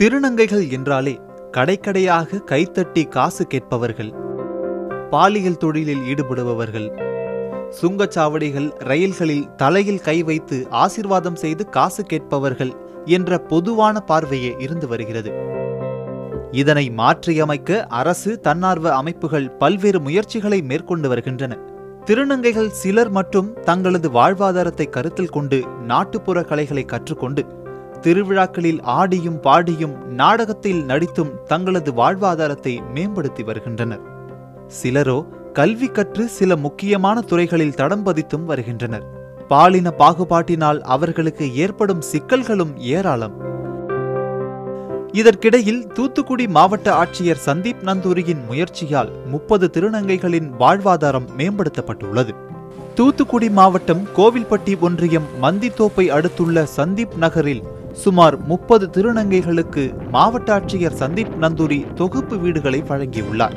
திருநங்கைகள் என்றாலே கடைக்கடையாக கைத்தட்டி காசு கேட்பவர்கள் பாலியல் தொழிலில் ஈடுபடுபவர்கள் சுங்கச்சாவடிகள் ரயில்களில் தலையில் கை வைத்து ஆசிர்வாதம் செய்து காசு கேட்பவர்கள் என்ற பொதுவான பார்வையே இருந்து வருகிறது. இதனை மாற்றியமைக்க அரசு தன்னார்வ அமைப்புகள் பல்வேறு முயற்சிகளை மேற்கொண்டு வருகின்றன. திருநங்கைகள் சிலர் மட்டும் தங்களது வாழ்வாதாரத்தை கருத்தில் கொண்டு நாட்டுப்புற கலைகளை கற்றுக்கொண்டு திருவிழாக்களில் ஆடியும் பாடியும் நாடகத்தில் நடித்தும் தங்களது வாழ்வாதாரத்தை மேம்படுத்தி வருகின்றனர். சிலரோ கல்வி கற்று சில முக்கியமான துறைகளில் தடம் பதித்தும் வருகின்றனர். பாலின பாகுபாட்டினால் அவர்களுக்கு ஏற்படும் சிக்கல்களும் ஏராளம். இதற்கிடையில் தூத்துக்குடி மாவட்ட ஆட்சியர் சந்தீப் நந்தூரியின் முயற்சியால் முப்பது திருநங்கைகளின் வாழ்வாதாரம் மேம்படுத்தப்பட்டுள்ளது. தூத்துக்குடி மாவட்டம் கோவில்பட்டி ஒன்றியம் மந்தித்தோப்பை அடுத்துள்ள சந்தீப் நகரில் சுமார் முப்பது திருநங்கைகளுக்கு மாவட்ட ஆட்சியர் சந்தீப் நந்தூரி தொகுப்பு வீடுகளை வழங்கியுள்ளார்.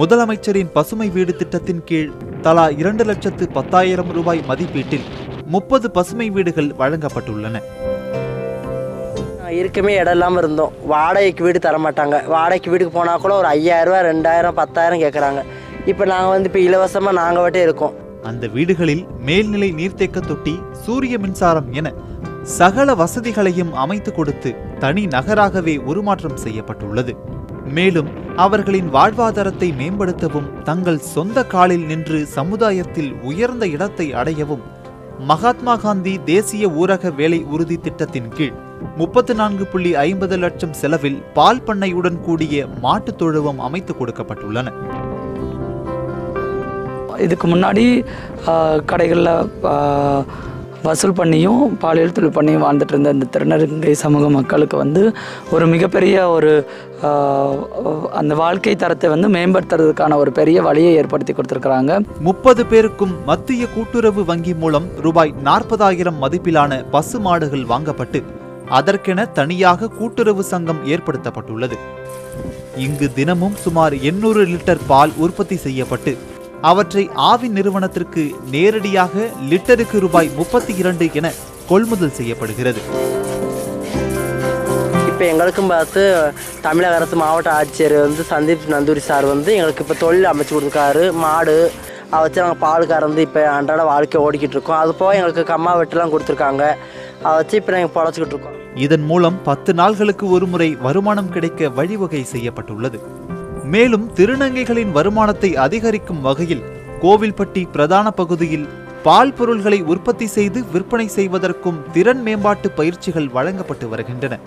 முதலமைச்சரின் பசுமை வீடு திட்டத்தின் கீழ் தலா இரண்டு லட்சத்து பத்தாயிரம் ரூபாய் மதிப்பீட்டில் முப்பது பசுமை வீடுகள் வழங்கப்பட்டுள்ளன. இருக்கமே இடம் இல்லாமல் இருந்தோம். வாடகைக்கு வீடு தர மாட்டாங்க. வாடகைக்கு வீட்டுக்கு போனால் கூட ஒரு ஐயாயிரரூவா ரெண்டாயிரம் பத்தாயிரம் கேட்குறாங்க இப்போ நாங்கள் வந்து இப்போ இலவசமாக நாங்கள் வட்டே இருக்கோம். அந்த வீடுகளில் மேல்நிலை நீர்த்தேக்க தொட்டி சூரிய மின்சாரம் என சகல வசதிகளையும் அமைத்து கொடுத்து தனி நகராகவே உருமாற்றம் செய்யப்பட்டுள்ளது. மேலும் அவர்களின் வாழ்வாதாரத்தை மேம்படுத்தவும் தங்கள் சொந்த காலில் நின்று சமுதாயத்தில் உயர்ந்த இடத்தை அடையவும் மகாத்மா காந்தி தேசிய ஊரக வேலை உறுதி திட்டத்தின் கீழ் முப்பத்து நான்கு புள்ளி ஐம்பது லட்சம் செலவில் பால் பண்ணையுடன் கூடிய மாட்டுத் தொழுவம் அமைத்து கொடுக்கப்பட்டுள்ளன. இதுக்கு முன்னாடி கடைகளில் வசூல் பண்ணியும் பாலியல் தொழில் பண்ணியும் வாழ்ந்துட்டு இருந்த இந்த திருநங்கை சமூக மக்களுக்கு வந்து ஒரு மிகப்பெரிய ஒரு அந்த வாழ்க்கை தரத்தை வந்து மேம்படுத்துறதுக்கான ஒரு பெரிய வழியை ஏற்படுத்தி கொடுத்துருக்குறாங்க. முப்பது பேருக்கும் மத்திய கூட்டுறவு வங்கி மூலம் ரூபாய் நாற்பதாயிரம் மதிப்பிலான பசு மாடுகள் வாங்கப்பட்டு அதற்கென தனியாக கூட்டுறவு சங்கம் ஏற்படுத்தப்பட்டுள்ளது. இங்கு தினமும் சுமார் 800 லிட்டர் பால் உற்பத்தி செய்யப்பட்டு அவற்றை ஆவி நிறுவனத்திற்கு நேரடியாக லிட்டருக்கு ரூபாய் முப்பத்தி இரண்டு என கொள்முதல் செய்யப்படுகிறது. இப்போ எங்களுக்கும் பார்த்து தமிழக அரசு மாவட்ட ஆட்சியர் வந்து சந்தீப் நந்தூரி சார் வந்து எங்களுக்கு இப்போ தொழில் அமைச்சு கொடுத்துருக்காரு மாடு அதை வச்சு நாங்கள் பால் கறந்து இப்போ அன்றாட வாழ்க்கை ஓடிக்கிட்டு இருக்கோம். அது போக எங்களுக்கு கம்மா வெட்டுலாம் கொடுத்துருக்காங்க. அதை வச்சு இப்போ நாங்கள் பொழைச்சிக்கிட்டு இருக்கோம். இதன் மூலம் பத்து நாள்களுக்கு ஒருமுறை வருமானம் கிடைக்க வழிவகை செய்யப்பட்டுள்ளது. மேலும் திருநங்கைகளின் வருமானத்தை அதிகரிக்கும் வகையில் கோவில்பட்டி பிரதான பகுதியில் பால் பொருள்களை உற்பத்தி செய்து விற்பனை செய்வதற்கும் திறன் மேம்பாட்டு பயிற்சிகள் வழங்கப்பட்டு வருகின்றன.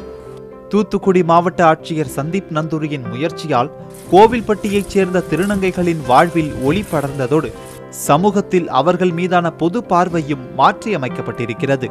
தூத்துக்குடி மாவட்ட ஆட்சியர் சந்தீப் நந்தூரியின் முயற்சியால் கோவில்பட்டியைச் சேர்ந்த திருநங்கைகளின் வாழ்வில் ஒளி படர்ந்ததோடு சமூகத்தில் அவர்கள் மீதான பொது பார்வையும் மாற்றியமைக்கப்பட்டிருக்கிறது.